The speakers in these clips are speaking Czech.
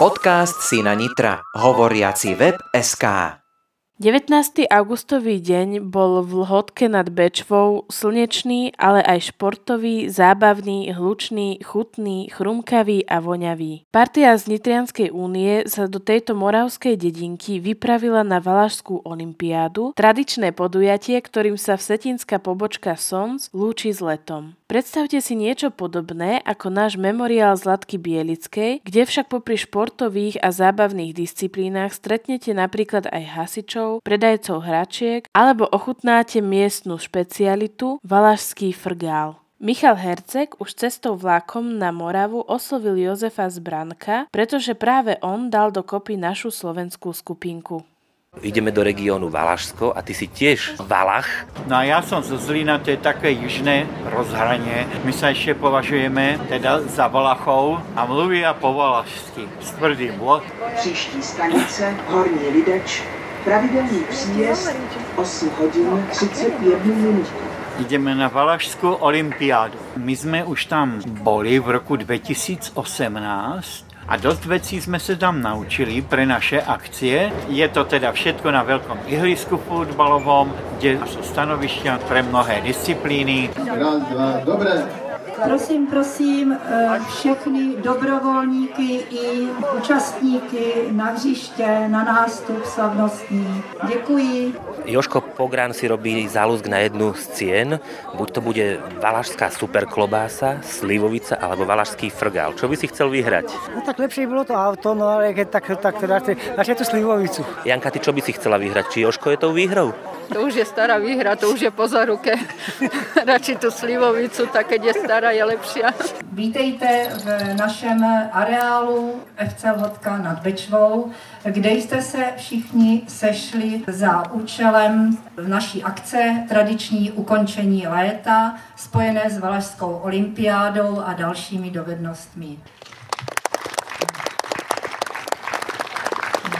Podcast Sina Nitra. Hovoriaci web SK. 19. augustový deň bol v Lhotke nad Bečvou slnečný, ale aj športový, zábavný, hlučný, chutný, chrumkavý a voňavý. Partia z Nitrianskej únie sa do tejto moravskej dedinky vypravila na Valašskú olimpiádu, tradičné podujatie, ktorým sa vsetinská pobočka Sons lúči s letom. Predstavte si niečo podobné ako náš memoriál Zlatky Bielickej, kde však popri športových a zábavných disciplínach stretnete napríklad aj hasičov, predajcov hračiek alebo ochutnáte miestnu špecialitu valašský frgál. Michal Herceg už cestou vlákom na Moravu oslovil Jozefa Zbranka, pretože práve on dal dokopy našu slovenskú skupinku. Ideme do regiónu Valašsko a ty si tiež Valach. No a já jsem z Zlína, to je také jižné rozhraně. My se ještě považujeme teda za Valachou a mluví a po valašsky s tvrdým vod. Příští stanice Horní Lideč, pravidelný příjezd 8 hodin 31 minut. Jdeme na Valašskou olympiádu. My jsme už tam boli v roku 2018 a dost věcí jsme se tam naučili pre naše akcie. Je to teda všetko na velkom ihrisku fotbalovom, kde jsou stanovišťa pre mnohé disciplíny. Raz, dva, dobré. Prosím, prosím eh, všechny dobrovolníky i účastníky na hřiště, na nástup slavnostní. Děkuji. Joško Pográn si robí záľusk na jednu z cien. Buď to bude valašská superklobása, slivovica alebo valašský frgál. Čo by si chcel vyhrať? No tak lepšie bylo to auto, no ale keď tak, tak teda radšej tú slivovicu. Janka, ty čo by si chcela vyhrať? Či Joško je tou výhrou? To už je stará výhra, to už je po zaruke. Radši tu slivovicu, tak keď je stará, je lepšia. Vítejte v našem areálu FC Vodka nad Bečvou, kde jste se všichni sešli za účelem naší akce tradiční ukončení léta spojené s Valašskou olympiádou a dalšími dovednostmi.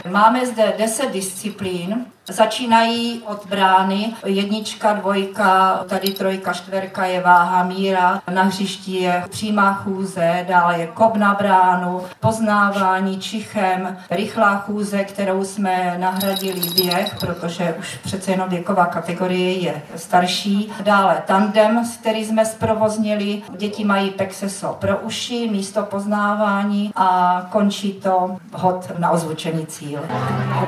Máme zde 10 disciplín, začínají od brány, jednička, dvojka, tady trojka, čtverka je váha míra, na hřišti je přímá chůze, dále je kop na bránu, poznávání čichem, rychlá chůze, kterou jsme nahradili běh, protože už přece jenom věková kategorie je starší. Dále tandem, který jsme zprovoznili, děti mají pexeso pro uši, místo poznávání a končí to hod na ozvučený cíl.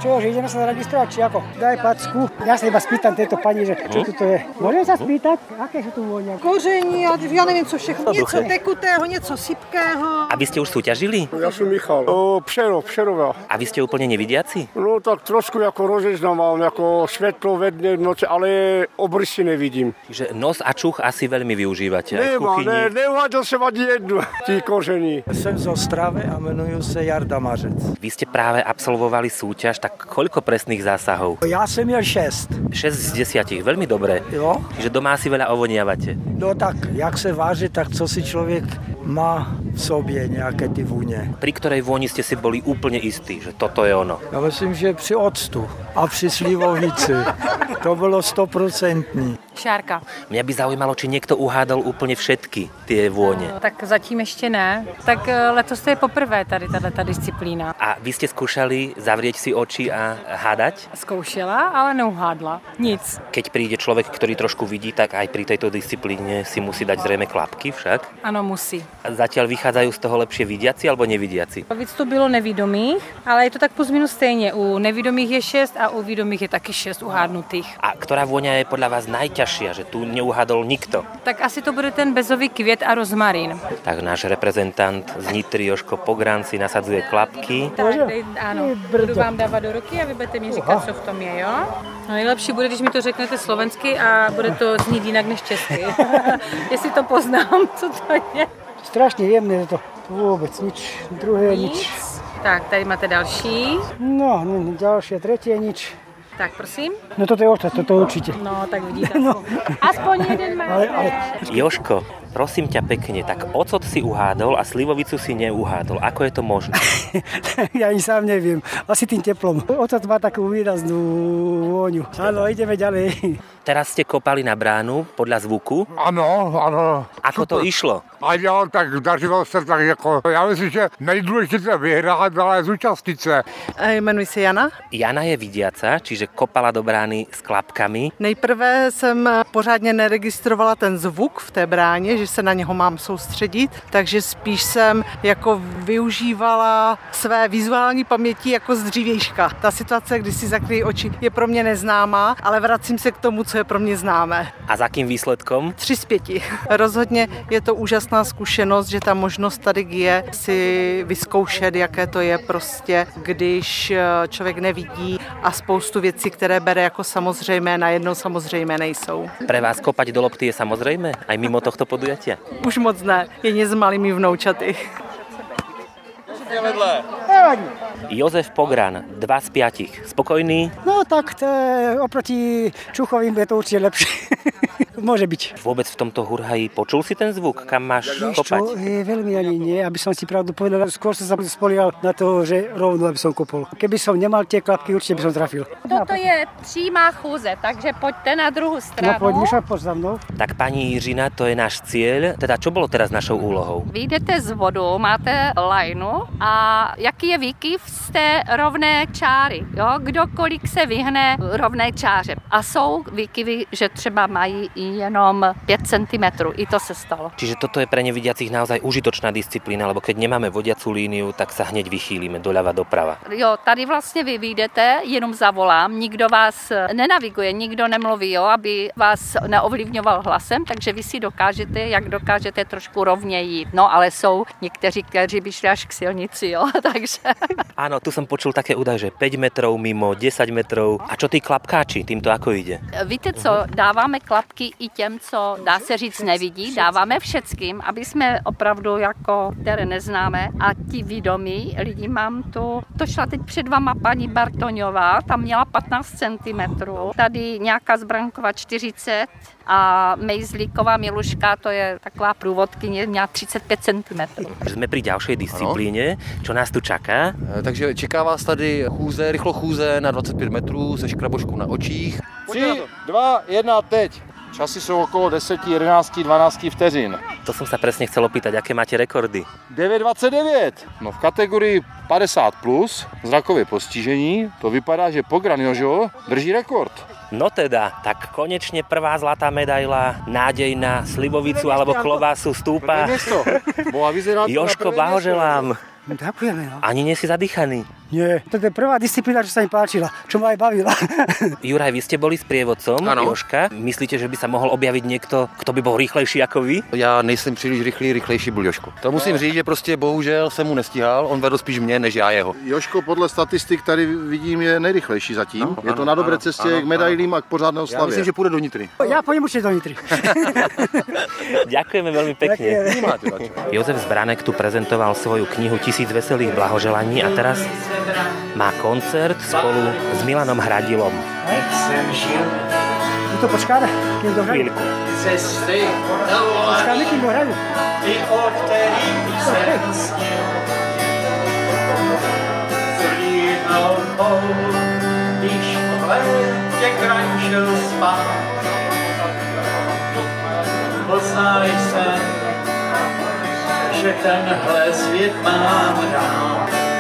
Čo, že ideme sa zaregistrovať, či ako? Daj packu. Ja sa iba spýtam tejto pani, že čo tu to je. Môžem sa spýtať, aké sú tu vôňa? koření a já nevím co všechno. Něco tekutého, něco sypkého. A vy ste už súťažili? Já jsem Michal. O, Přerov, Přerová. A vy ste úplne nevidiaci? No tak trošku jako rozeznám mám, jako světlo ve dne, v noci, ale obrysy nevidím. Že nos a čuch asi veľmi využívate aj v Nemá, kuchyni. ne, neuhádal jsem ani jednu, tí koření. Jsem z Ostravy a jmenuji se Jarda Mařec. Vy ste práve absolvovali súťaž, tak koľko presných zásahov? Já jsem měl šest. 6 z 10, veľmi dobré. Jo? Čiže doma si veľa ovoniavate. No tak, jak se váží, tak co si člověk má v sobě, nějaké ty vůně. Pri ktorej vôni ste si boli úplne istí, že toto je ono. Já myslím, že při octu a při slivovici to bylo stoprocentní. Šárka. Mňa by zaujímalo, či niekto uhádal úplne všetky tie vône. Tak zatím ještě ne. Tak eh, letos to je poprvé tady tato disciplína. A vy ste skúšali zavrieť si oči a hádať? Zkoušela, ale neuhádla. Nic. Keď príde človek, ktorý trošku vidí, tak aj pri tejto disciplíne si musí dať zrejme klapky však. Ano, musí. A zatiaľ vychádzajú z toho lepšie vidiaci alebo nevidiaci? Víc to bylo nevidomých, ale je to tak plus minus stejně. U nevidomých je 6 a u vidomých je taky 6 uhádnutých. A ktorá vôňa je podľa vás najťažšia, že tu neuhádol nikto? Tak asi to bude ten bezový květ a rozmarín. Tak náš reprezentant z Nitry Joško Pográn si nasadzuje klapky. Tak, dej, ano, budu vám dávat do ruky a vy budete mi říkat, co v tom je, jo? No nejlepší bude, když mi to řeknete slovensky a bude to znít jinak než česky. Jestli to poznám, co to je. Strašne jemné to, to vôbec nič, druhé nič. Tak, tady máte další. No, no, ďalšie, tretie nič. Tak, prosím. No toto je očas, toto určite. No, tak vidíte. No. Aspoň jeden má. Ale, ale Joško, prosím ťa pekne, tak ocot si uhádol a slivovicu si neuhádol. Ako je to možné? ja ani sám neviem. Asi tým teplom. Ocot má takú výraznú vôňu. Áno, ideme ďalej. Teraz ste kopali na bránu podľa zvuku. Ano, ano. Ako to išlo? A jo, tak dařilo se tak jako, já myslím, že nejdůležitější vyhrát, ale zúčastnit se. Jmenuji se Jana. Jana je vidiaca, čiže kopala do brány s klapkami. Nejprve jsem pořádně neregistrovala ten zvuk v té bráně, že se na něho mám soustředit, takže spíš jsem jako využívala své vizuální paměti jako z dřívějška. Ta situace, kdy si zakryjí oči, je pro mě neznámá, ale vracím se k tomu, co je pro mě známé. A za jakým výsledkom? Tři z pěti. Rozhodně je to úžasná zkušenost, že ta možnost tady je si vyzkoušet, jaké to je prostě, když eh, člověk nevidí a spoustu věcí, které bere jako samozřejmé, najednou samozřejmé nejsou. Pre vás kopať do lopty je samozrejme? Aj mimo tohto podujatia? Už moc ne, jen s malými vnoučaty. Jozef Pogran, 2 z 5. Spokojný? No tak to je, oproti Čuchovým je to určite lepšie. Môže byť. Vôbec v tomto hurhaji počul si ten zvuk, kam máš kopať? Čo, je, veľmi ani nie, aby som si pravdu povedal. Skôr som sa spolial na to, že rovno, aby som kopol. Keby som nemal tie klapky, určite by som trafil. Toto je přímá chůze, takže pojďte na druhou stranu. No poď, Miša, poď za mnou. Tak pani Jiřina, to je náš cieľ. Teda čo bolo teraz našou úlohou? Vyjdete z vodu, máte lajnu a jaký je výkyv z té rovné čáry. Jo? Kdo kolik se vyhne rovné čáře. A jsou výkyvy, že třeba mají i jenom 5 cm. I to se stalo. Čiže toto je pre nevidiacich naozaj užitočná disciplína, lebo keď nemáme vodiacu líniu, tak sa hneď vychýlime doľava doprava. Jo, tady vlastně vy vyjdete, jenom zavolám, nikdo vás nenaviguje, nikdo nemluví, jo, aby vás neovlivňoval hlasem, takže vy si dokážete, jak dokážete trošku rovně jít. No ale jsou někteří, kteří by šli až k silnici, jo, takže... Áno, tu som počul také údaje, že 5 metrov mimo, 10 metrov. A čo tí klapkáči, týmto ako ide? Víte co, dáváme klapky i těm, co dá se říct nevidí, dáváme všetkým, aby jsme opravdu jako, které neznáme a ti vědomí lidi mám tu, to šla teď před vama paní Bartoňová, tam měla 15 cm, tady nějaká zbranková 40 a Mejzlíková Miluška, to je taková průvodkyně, měla 35 cm. Jsme při další disciplíně, čo nás tu čaká? Takže čeká vás tady chůze, rychlo chůze na 25 metrů se škraboškou na očích. 3, 2, 1, teď. Časy jsou okolo 10, 11, 12 vteřin. To som sa presne chcel opýtať, aké máte rekordy? 9,29. No v kategorii 50 plus zrakové postižení to vypadá, že Pogran Jožo drží rekord. No teda, tak konečne prvá zlatá medaila, nádej na slivovicu alebo klobásu stúpa. Joško, blahoželám. Ďakujeme. No. Ani nie si zadýchaný. Nie, to je prvá disciplína, čo sa mi páčila, čo ma aj bavila. Juraj, vy ste boli s prievodcom Ano. Joška. Myslíte, že by sa mohol objaviť niekto, kto by bol rýchlejší ako vy? Já nejsem příliš rychlý, rychlejší byl Joško. To musím říct, že prostě bohužel jsem mu nestíhal, on vedl spíš mě, než já jeho. Joško podle statistik tady vidím je nejrychlejší zatím. No, je to ano, na dobré ano, cestě ano, k medailím a k pořádné Já oslavě. myslím, že půjde do Nitry. Ja pôjdem určite do Nitry. Ďakujeme veľmi pekne. Jozef Zbranek tu prezentoval svoju knihu Tisíc veselých blahoželaní a teraz má koncert spolu s Milanom Hradilom. My to počkáme, kým dohrajú. Chvíľku. Počkáme, kým ty o kterých jsem snil. Zlídnou tmou, když v létě kraj šel spát. Poznaj se, že tenhle svět mám rád.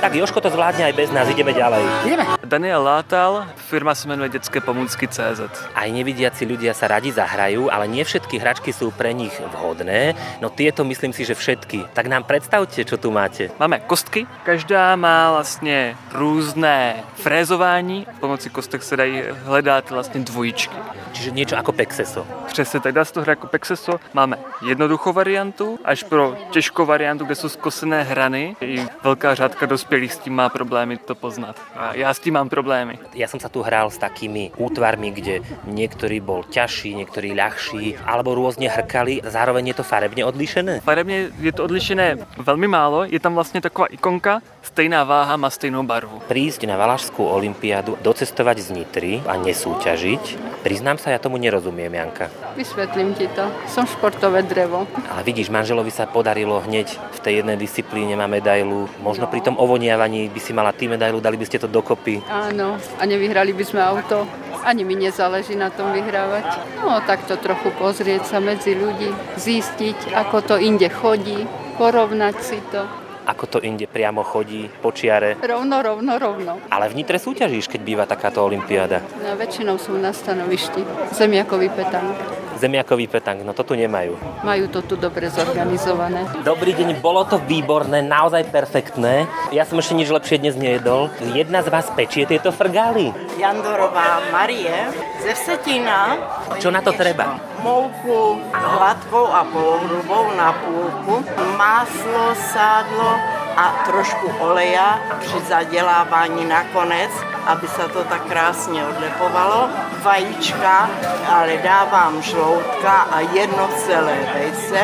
Tak Joško to zvládne aj bez nás, ideme ďalej. Ideme. Daniel Látal, firma sa menuje Detské pomůcky CZ. Aj nevidiaci ľudia sa radi zahrajú, ale nie všetky hračky sú pre nich vhodné. No tieto myslím si, že všetky. Tak nám predstavte, čo tu máte. Máme kostky, každá má vlastně různé frézování, pomocí kostek se dají hledat vlastně dvojičky. Čiže niečo ako pexeso. Přesně, tak dá se to hrát jako pexeso. Máme jednoduchou variantu, až pro těžkou variantu, kde jsou skosené hrany, i velká řádka dospělých dospělý s tím má problémy to poznat. A já s tím mám problémy. Ja som sa tu hral s takými útvarmi, kde niektorý bol ťažší, niektorý ľahší, alebo rôzne hrkali. Zároveň je to farebne odlišené. Farebně je to odlišené velmi málo, je tam vlastně taková ikonka, stejná váha má stejnou barvu. Prísť na Valašskú olympiádu, docestovať z Nitry a nesúťažiť, priznám sa, ja tomu nerozumiem, Janka. Vysvětlím ti to. Som športové drevo. Ale vidíš, manželovi sa podarilo hneď v tej jednej disciplíne má medailu. Možno pri tom ovoniavaní by si mala ty medailu, dali by ste to dokopy. Áno, a nevyhrali by sme auto. Ani mi nezáleží na tom vyhrávať. No, tak to trochu pozrieť sa medzi ľudí, zistiť, ako to inde chodí, porovnať si to. Ako to inde priamo chodí po čiare. Rovno, rovno, rovno. Ale v Nitre súťažíš, keď býva takáto olympiáda. No, väčšinou sú na stanovišti. Zemiakový petank. Zemiakový petang, no to tu nemajú. Majú to tu dobre zorganizované. Dobrý deň, bolo to výborné, naozaj perfektné. Ja som ešte nič lepšie dnes nejedol. Jedna z vás pečie tieto frgály. Jandorová Marie ze Vsetína. Čo na to treba? Mouku hladkou a polohrubou na půlku, máslo, sádlo a trošku oleja při zadělávání nakonec, aby se to tak krásně odlepovalo. Vajíčka, ale dávám žloutka a jedno celé vejce.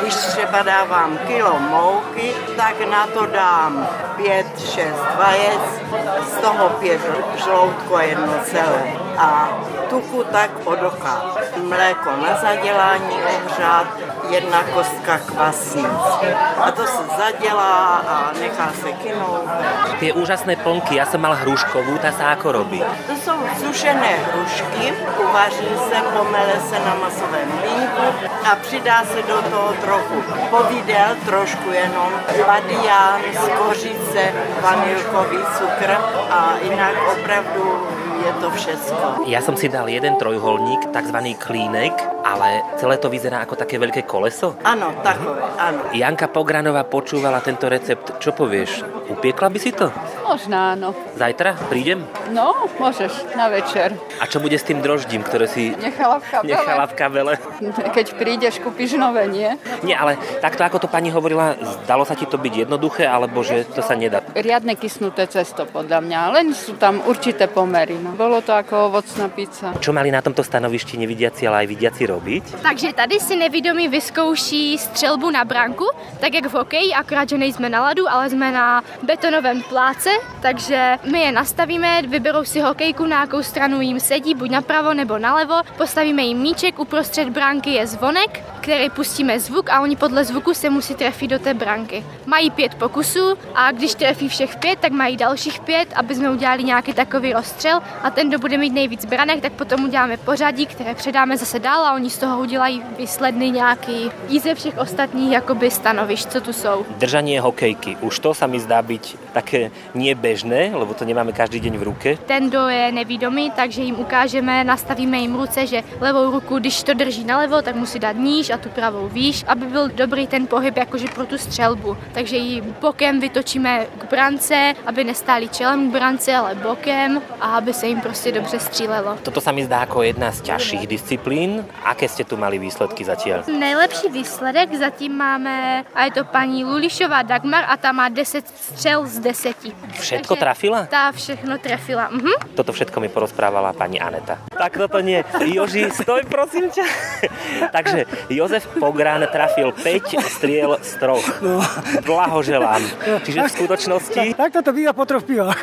Když třeba dávám kilo mouky, tak na to dám pět, šest vajec, z toho pět žloutko a jedno celé. A tuku tak odoka. Mléko na zadělání ohřát, jedna kostka kvasnic. A to se zadělá a nechá se kynout. Tie úžasné plnky, ja som mal hruškovú, tá sa ako robí? To jsou sušené hrušky, uvaří se, pomele se na masovém mlínku a přidá se do toho trochu povidel, trošku jenom badián, skořice, vanilkový cukr a jinak opravdu je to všecko. Ja som si dal jeden trojuholník, takzvaný klínek, ale celé to vyzerá ako také veľké koleso. Ano, takové, ano. Janka Pogranová počúvala tento recept. Čo povieš? Upiekla by si to? Možná áno. Zajtra prídem? No, môžeš, na večer. A čo bude s tým droždím, ktoré si Nechala v kabele. nechala v kabele? Keď prídeš, kúpiš nové, nie? Nie, ale takto ako to pani hovorila, zdalo sa ti to byť jednoduché, alebo že to sa nedá? Riadne kysnuté cesto podľa mňa, len sú tam určité pomery. No. Bolo to ako ovocná pizza. Čo mali na tomto stanovišti nevidiaci, ale aj vidiaci robiť? Takže tady si nevědomí vyzkouší střelbu na branku, tak jak v hokeji, akorát, že nejsme na ladu, ale jsme na betonovém pláce, takže my je nastavíme, vyberou si hokejku, na jakou stranu jim sedí, buď napravo nebo nalevo, postavíme jim míček, uprostřed branky je zvonek, který pustíme zvuk a oni podle zvuku se musí trefit do té branky. Mají pět pokusů a když trefí všech pět, tak mají dalších pět, aby jsme udělali nějaký takový rozstřel a ten, kdo bude mít nejvíc branek, tak potom uděláme pořadí, které předáme zase dál a oni z toho udělají výsledný nějaký i ze všech ostatních jakoby stanovišť, co tu jsou. Držanie hokejky. Už to sa mi zdá byť také nie bežné, lebo to nemáme každý deň v ruke. Ten, kdo je nevídomý, takže jim ukážeme, nastavíme jim ruce, že levou ruku, když to drží nalevo, tak musí dát níž a tu pravou výš, aby byl dobrý ten pohyb jakože pro tu střelbu. Takže ji bokem vytočíme k brance, aby nestáli čelem k brance, ale bokem a aby se jim prostě dobře střílelo. Toto sa mi zdá ako jedna z ťažších disciplín. Aké ste tu mali výsledky zatiaľ? Nejlepší výsledek zatím máme, a je to paní Lulišová Dagmar a ta má 10 střel z 10. Všetko trafila? Ta všechno trefila. Mhm. Toto všetko mi porozprávala pani Aneta. Tak toto nie. Joži, stoj prosím ťa. Takže Jozef Pográn trafil 5 striel z troch. Blahoželám. Čiže v skutočnosti... Tak toto býva po troch pivách.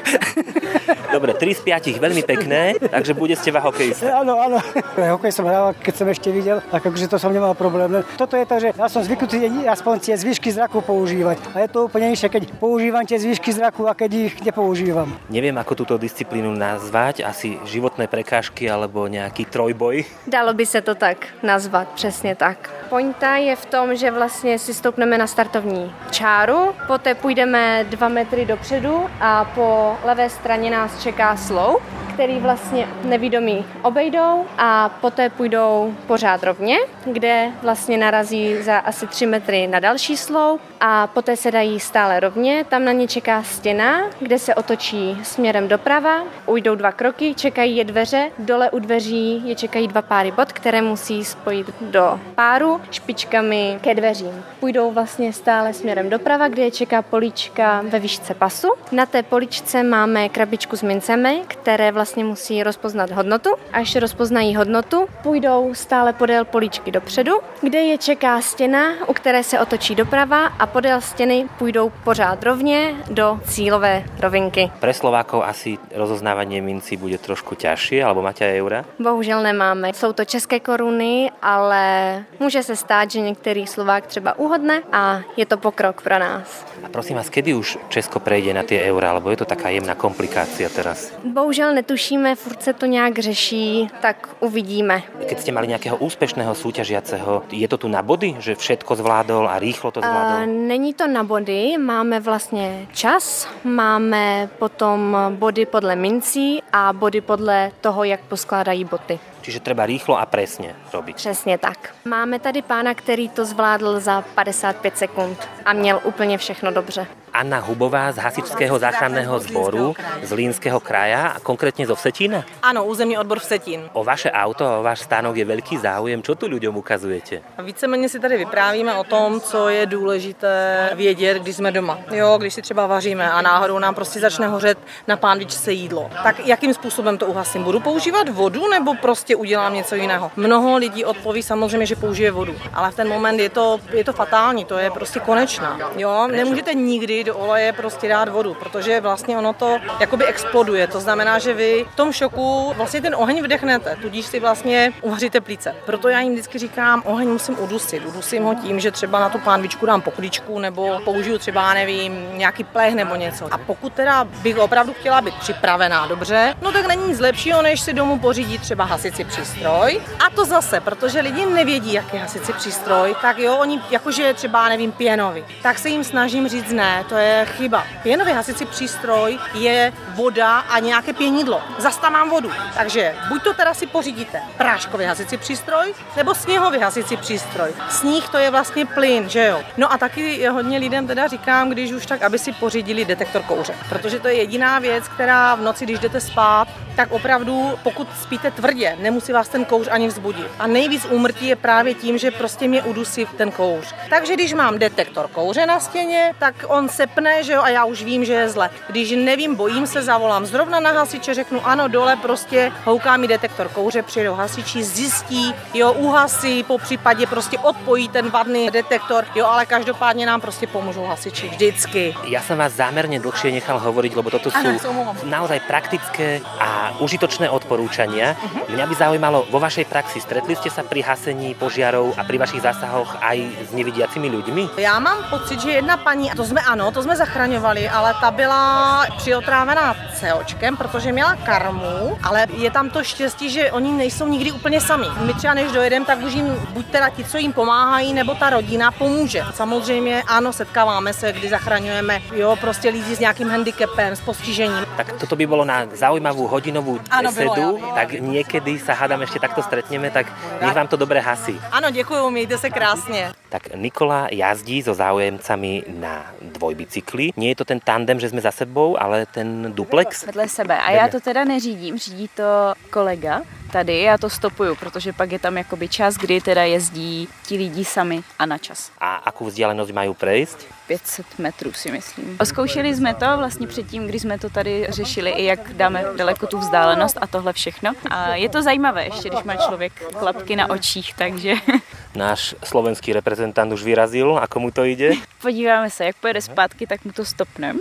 Dobre, 3 z 5 veľmi pekné, takže bude z teba hokejista. Áno, áno. Hokej som hral, keď som ešte videl, tak akože to som nemal problém. Len Toto je to, že ja som zvyknutý aspoň tie zvyšky zraku používať. A je to úplne inšie, keď používam tie zvyšky zraku a keď ich nepoužívam. Neviem, ako túto disciplínu nazvať. Asi životné prekážky alebo nejaký trojboj. Dalo by se to tak nazvat, přesně tak. Pointa je v tom, že vlastně si stoupneme na startovní čáru, poté půjdeme dva metry dopředu a po levé straně nás čeká sloup, který vlastně nevidomí obejdou a poté půjdou pořád rovně, kde vlastně narazí za asi 3 metry na další sloup a poté se dají stále rovně. Tam na ně čeká stěna, kde se otočí směrem doprava, ujdou dva kroky, čekají je dveře, dole u dveří je čekají dva páry bod, které musí spojit do páru špičkami ke dveřím. Půjdou vlastně stále směrem doprava, kde je čeká políčka ve výšce pasu. Na té poličce máme krabičku s mincemi, které vlastně musí rozpoznat hodnotu. Až rozpoznají hodnotu, půjdou stále podél políčky dopředu, kde je čeká stěna, u které se otočí doprava a podél stěny půjdou pořád rovně do cílové rovinky. Pre Slovákov asi rozoznávanie mincí bude trošku ťažšie, alebo máte eura? Bohužel nemáme. Jsou to české koruny, ale může se stát, že některý Slovák třeba uhodne a je to pokrok pro nás. A prosím vás, kedy už Česko prejde na tie eurá, alebo je to taká jemná komplikácia teraz? Bohužel netušíme, furt se to nějak řeší, tak uvidíme. Keď ste mali nejakého úspešného súťažiaceho, je to tu na body, že všetko zvládol a rýchlo to zvládol? Uh, není to na body, máme vlastně čas, máme potom body podle mincí a body podle toho, jak poskládají boty. Čiže treba rýchlo a presne robiť. Přesně tak. Máme tady pána, který to zvládl za 55 sekund a měl úplně všechno dobře. Anna Hubová z Hasičského záchranného zboru z Línského kraja a konkrétne zo Vsetína. Ano, územní odbor Vsetín. O vaše auto a o váš stánok je veľký záujem. Čo tu ľuďom ukazujete? Víceméně si tady vyprávíme o tom, co je důležité vědět, když jsme doma. Jo, když si třeba vaříme a náhodou nám prostě začne hořet na pánvičce jídlo. Tak jakým způsobem to uhasím? Budu používat vodu nebo prostě udělám něco jiného? Mnoho lidí odpoví samozřejmě, že použije vodu, ale v ten moment je to, je to fatální, to je prostě konečná. Jo, nemůžete nikdy do oleje prostě dát vodu, protože vlastně ono to jakoby exploduje. To znamená, že vy v tom šoku vlastně ten oheň vdechnete, tudíž si vlastně uvaříte plíce. Proto já jim vždycky říkám, oheň musím udusit. Udusím ho tím, že třeba na tu pánvičku dám pokličku nebo použiju třeba, nevím, nějaký plech nebo něco. A pokud teda bych opravdu chtěla být připravená dobře, no tak není nic lepšího, než si domů pořídit třeba hasici přístroj. A to zase, protože lidi nevědí, jaký hasici přístroj, tak jo, oni jakože třeba, nevím, pěnový. Tak se jim snažím říct ne, to je chyba. Pěnový hasici přístroj je voda a nějaké pěnidlo. Zas tam mám vodu. Takže buď to teda si pořídíte práškový hasici přístroj, nebo sněhový hasici přístroj. Sníh to je vlastně plyn, že jo. No a taky hodně lidem teda říkám, když už tak, aby si pořídili detektor kouře. Protože to je jediná věc, která v noci, když jdete spát, tak opravdu, pokud spíte tvrdě, nemusí vás ten kouř ani vzbudit. A nejvíc úmrtí je právě tím, že prostě mě udusí ten kouř. Takže když mám detektor kouře na stěně, tak on sepne, že jo, a já už vím, že je zle. Když nevím, bojím se, zavolám zrovna na hasiče, řeknu ano, dole prostě houká mi detektor kouře, přijedou hasiči, zjistí, jo, uhasí, po případě prostě odpojí ten vadný detektor, jo, ale každopádně nám prostě pomůžou hasiči vždycky. Ja som vás zámerne dlhšie nechal hovoriť, lebo toto sú omluvám. naozaj praktické a užitočné odporúčania. Mňa by zaujímalo, vo vašej praxi stretli ste sa pri hasení požiarov a pri vašich zásahoch aj s nevidiacimi ľuďmi? Já mám pocit, že jedna paní, a to jsme ano, to jsme zachraňovali, ale ta byla přiotrávená COčkem, protože měla karmu, ale je tam to štěstí, že oni nejsou nikdy úplně sami. My třeba než dojedeme, tak už jim buď teda ti, co jim pomáhají, nebo ta rodina pomůže. Samozřejmě ano, setkáváme se, kdy zachraňujeme, jo, prostě lidi s nějakým handicapem, s postižením. Tak toto by bolo na zaujímavú hodinovú Áno, besedu, bylo, jo. tak niekedy sa hádam ešte takto stretneme, tak nech vám to dobre hasí. Ano, děkuju, mějte se krásně. Tak Nikola jazdí so záujemcami na dvojbicykli. Nie je to ten tandem, že sme za sebou, ale ten duplex. Vedle sebe. A já to teda neřídím, řídí to kolega tady, já to stopuju, protože pak je tam jakoby čas, kdy teda jezdí ti lidi sami a na čas. A akú vzdialenosť majú prejsť? 500 metrů si myslím. Zkoušeli jsme to vlastně předtím, když jsme to tady řešili, i jak dáme daleko tu vzdálenost a tohle všechno. A je to zajímavé, ještě když má člověk klapky na očích, takže Náš slovenský reprezentant už vyrazil, ako mu to ide. podíváme se, jak pojede zpátky, tak mu to stopneme.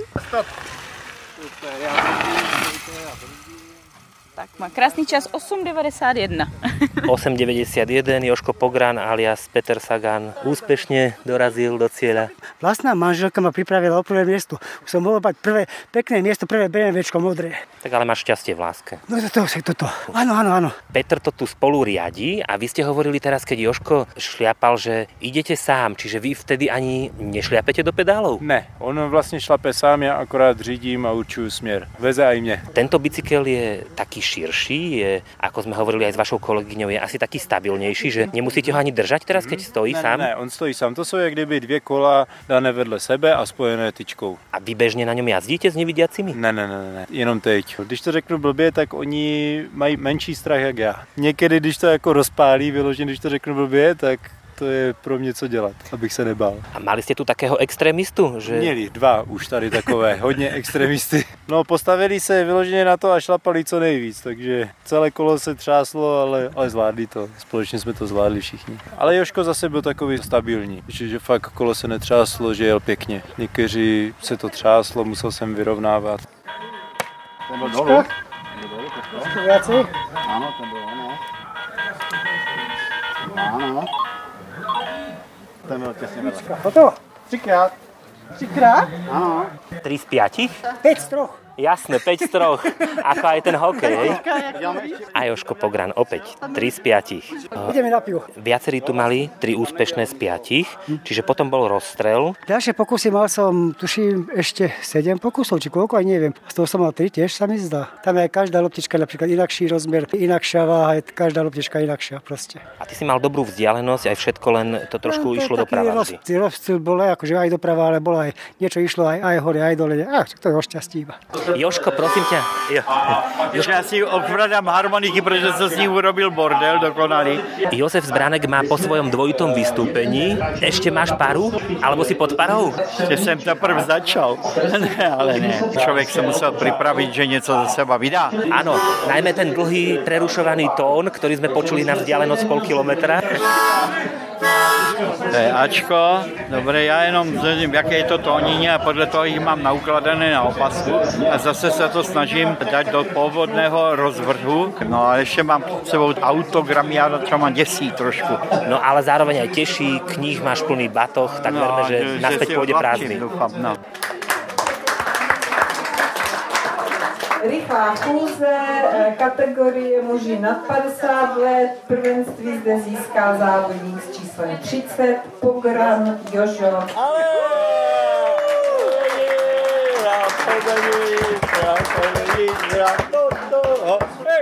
Tak má krásný čas 8.91. 8.91, Joško Pogran alias Peter Sagan úspešne dorazil do cieľa. vlastná manželka ma pripravila o prvé miesto. Už som mohol mať prvé pekné miesto, prvé BMWčko modré. Tak ale máš šťastie v láske. No toto, toto. Áno, áno, áno. Petr to tu spolu riadi a vy ste hovorili teraz, keď Joško šliapal, že idete sám, čiže vy vtedy ani nešliapete do pedálov? Ne, on vlastně šlape sám, já akorát řídím a určuju směr. Veze aj mě. Tento bicykel je taký širší, je, ako sme hovorili aj s vašou kolegyňou, je asi taký stabilnější, že nemusíte ho ani držať teraz, keď stojí ne, sám? Ne, ne, on stojí sám. To jsou jak kdyby dvě kola dané vedle sebe a spojené tyčkou. A vy bežně na něm jazdíte s nevidiacimi? Ne, ne, ne, ne, jenom teď. Když to řeknu blbě, tak oni mají menší strach jak já. Někdy, když to jako rozpálí, vyloženě, když to řeknu blbě, tak to je pro mě co dělat, abych se nebál. A mali jste tu takého extrémistu? Že... Měli dva už tady takové, hodně extremisty. No postavili se vyloženě na to a šlapali co nejvíc, takže celé kolo se třáslo, ale, ale zvládli to. Společně jsme to zvládli všichni. Ale Joško zase byl takový stabilní, že, že fakt kolo se netřáslo, že jel pěkně. Někteří se to třáslo, musel jsem vyrovnávat. Ten byl dolů. Áno, ten byl ono. Áno. Ten byl těsně vedle. Toto? Třikrát. Třikrát? Áno. 3 z 5? 5 z troch. Jasné, 5 z troch. Ako aj ten hokej, hej? A Joško Pogran opäť 3 z 5. Ideme na pivo. Viacerí tu mali 3 úspešné z 5, čiže potom bol rozstrel. Ďalšie pokusy mal som, tuším, ešte 7 pokusov, či koľko, aj neviem. Z toho som mal 3 tiež, sa mi zdá. Tam je aj každá loptička napríklad inakší rozmer, inakšia váha, je každá loptička inakšia proste. A ty si mal dobrú vzdialenosť, aj všetko, len to trošku No, to išlo doprava roz- Rozptyl bol aj akože aj doprava, ale bolo aj niečo išlo aj, aj hore, aj dole. A, to je o šťastí iba. Joško, prosím ťa. Jo. Že já si okradám harmoniky, protože jsem s ním urobil bordel dokonalý. Jozef Zbránek má po svojom dvojitom vystúpení. Ešte máš paru? Alebo si pod parou? Že jsem teprve začal. ne, ale ne. Člověk se musel připravit, že něco za seba vydá. Áno, najmä ten dlhý prerušovaný tón, ktorý sme počuli na vzdialenosť pol kilometra. To je Ačko. Dobré, já jenom zjistím, jaké je to tónině a podle toho jich mám naukladené na opasku. A zase se to snažím dát do původného rozvrhu. No a ještě mám před sebou autogramy, já to má děsí trošku. No ale zároveň aj teší, kníh máš plný batoh, tak No, verme, že, že- si pôjde odlahčím, prázdny. doufám, no. Rychlá chůze, eh, kategorie muži nad 50 let, prvenství zde získal závodník s číslem 30, Pogran Jožo. Hej, Benny! Hej, Benny! Hej, Benny!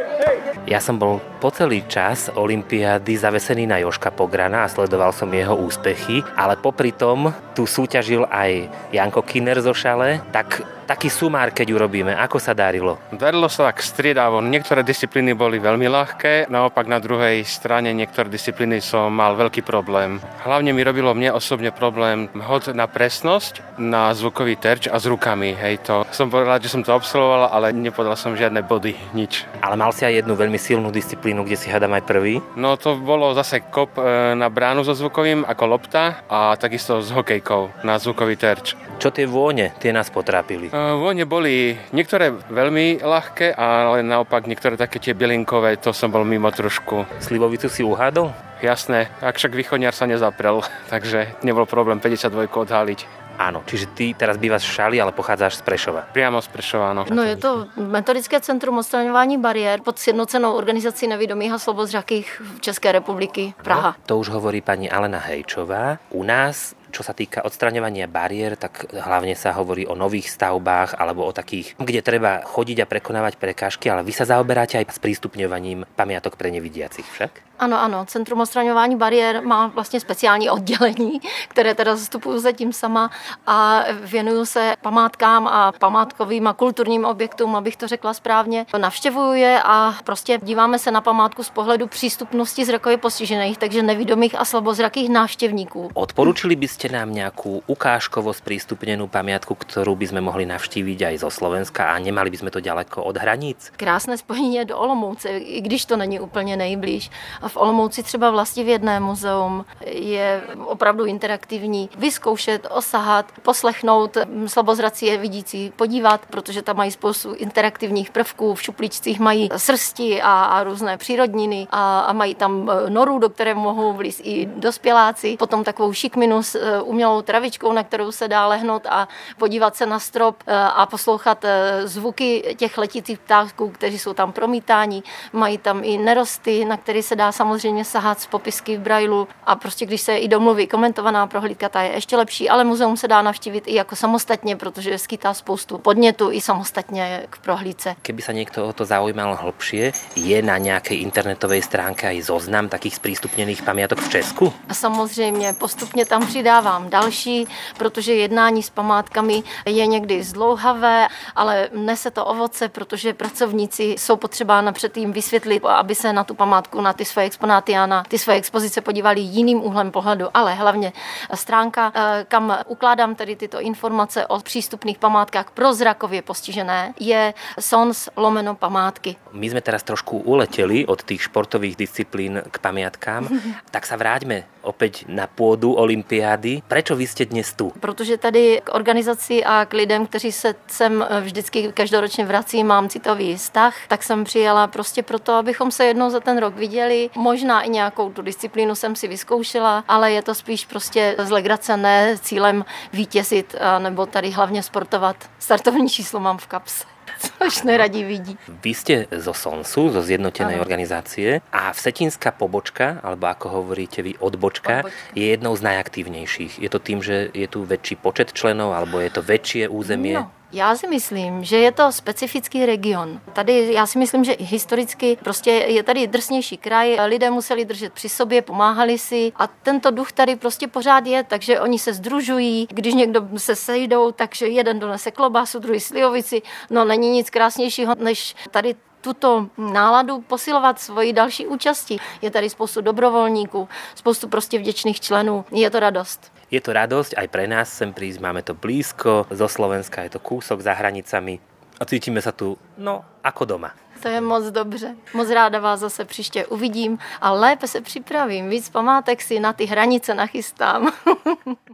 Ja som bol po celý čas Olympiády zavesený na Joška Pograna a sledoval som jeho úspechy, ale popri tom tu súťažil aj Janko Kinner zo Šale, tak taký sumár, keď urobíme, ako sa darilo? Darilo sa tak striedavo. Niektoré disciplíny boli veľmi ľahké, naopak na druhej strane niektoré disciplíny som mal veľký problém. Hlavne mi robilo mne osobne problém hod na presnosť, na zvukový terč a s rukami. Hej, to som rád, že som to absolvoval, ale nepodal som žiadne body, nič. Ale mal si aj jednu veľmi silnú disciplínu, kde si hádam aj prvý. No to bolo zase kop e, na bránu so zvukovým ako lopta a takisto s hokejkou na zvukový terč. Čo tie vône, tie nás potrápili. E, Vône boli niektoré veľmi ľahké, ale naopak niektoré také tie bielinkové, to som bol mimo trošku. Slivovicu si uhádol? Jasné, ak však východňar sa nezaprel, takže nebol problém 52 odhaliť. Áno, čiže ty teraz bývaš v Šali, ale pochádzaš z Prešova. Priamo z Prešova, áno. No je to metodické centrum odstraňování bariér pod sjednocenou organizací nevidomých a slobozřakých České republiky Praha. To už hovorí pani Alena Hejčová. U nás čo sa týka odstraňovania bariér, tak hlavne sa hovorí o nových stavbách alebo o takých, kde treba chodiť a prekonávať prekážky, ale vy sa zaoberáte aj s prístupňovaním pamiatok pre nevidiacich však? Ano, ano, Centrum odstraňování bariér má vlastně speciální oddělení, které teda zastupuju zatím sama a věnuju se památkám a památkovým a kulturním objektům, abych to řekla správně. Navštěvuju je a prostě díváme se na památku z pohledu přístupnosti zrakově postižených, takže nevidomých a slabozrakých návštěvníků. Odporučili by ste nám nejakú ukážkovo sprístupnenú pamiatku, ktorú by sme mohli navštíviť aj zo Slovenska a nemali by sme to ďaleko od hraníc? Krásné spojení je do Olomouce, i když to není úplně nejblíž. A v Olomouci třeba vlastivědné muzeum je opravdu interaktivní. Vyzkoušet, osahat, poslechnout, slabozrací je vidící podívat, protože tam mají spoustu interaktivních prvků, v šuplíčcích mají srsti a, a různé přírodniny a, a mají tam e, noru, do které mohou vlíz i dospěláci, potom takovou šikminu s e, umělou travičkou, na kterou se dá lehnout a podívat se na strop e, a poslouchat zvuky těch letících ptáků, kteří jsou tam promítáni. Mají tam i nerosty, na které se dá samozřejmě sahat z popisky v brailu a prostě když se i domluví komentovaná prohlídka, ta je ještě lepší, ale muzeum se dá navštívit i jako samostatně, protože skýtá spoustu podnětu i samostatně k prohlídce. Keby sa niekto o to zaujímal hlbšie, je na nějaké internetové stránke i zoznam takých zpřístupněných pamiatok v Česku? A samozřejmě postupně tam přidávám další, protože jednání s památkami je někdy zdlouhavé, ale nese to ovoce, protože pracovníci jsou potřeba napřed jim vysvětlit, aby se na tu památku, na ty své exponáty a na ty své expozice podívali jiným úhlem pohledu, ale hlavně stránka, eh, kam ukládám tedy tyto informace o přístupných památkách pro zrakově postižené, je SONS lomeno památky. My jsme teraz trošku uletěli od těch športových disciplín k pamiatkám, tak sa vráťme opäť na půdu olympiády. Prečo vy jste dnes tu? Protože tady k organizaci a k lidem, kteří se sem vždycky každoročně vrací, mám citový vztah, tak jsem přijela prostě proto, abychom se jednou za ten rok viděli. Možná i nějakou tu disciplínu jsem si vyzkoušela, ale je to spíš prostě z legrace, ne cílem vítězit, nebo tady hlavně sportovat. Startovní číslo mám v kapse což neradí vidí. Vy ste zo SONSu, zo zjednotenej ano. organizácie a Vsetinská pobočka, alebo ako hovoríte vy, odbočka, odbočka, je jednou z najaktívnejších. Je to tým, že je tu väčší počet členov, alebo je to väčšie územie? No. Já si myslím, že je to specifický region. Tady já si myslím, že historicky prostě je tady drsnější kraj, lidé museli držet při sobě, pomáhali si a tento duch tady prostě pořád je, takže oni se združují, když někdo se sejdou, takže jeden donese klobásu, druhý slivovici, no není nic krásnějšího, než tady tuto náladu posilovat svoji další účasti. Je tady spoustu dobrovolníků, spoustu prostě vděčných členů. Je to radost. Je to radosť aj pre nás sem prísť, máme to blízko, zo Slovenska je to kúsok za hranicami a cítime sa tu, no, ako doma. To je moc dobře. Moc ráda vás zase příště uvidím a lépe se připravím. Víc památek si na ty hranice nachystám.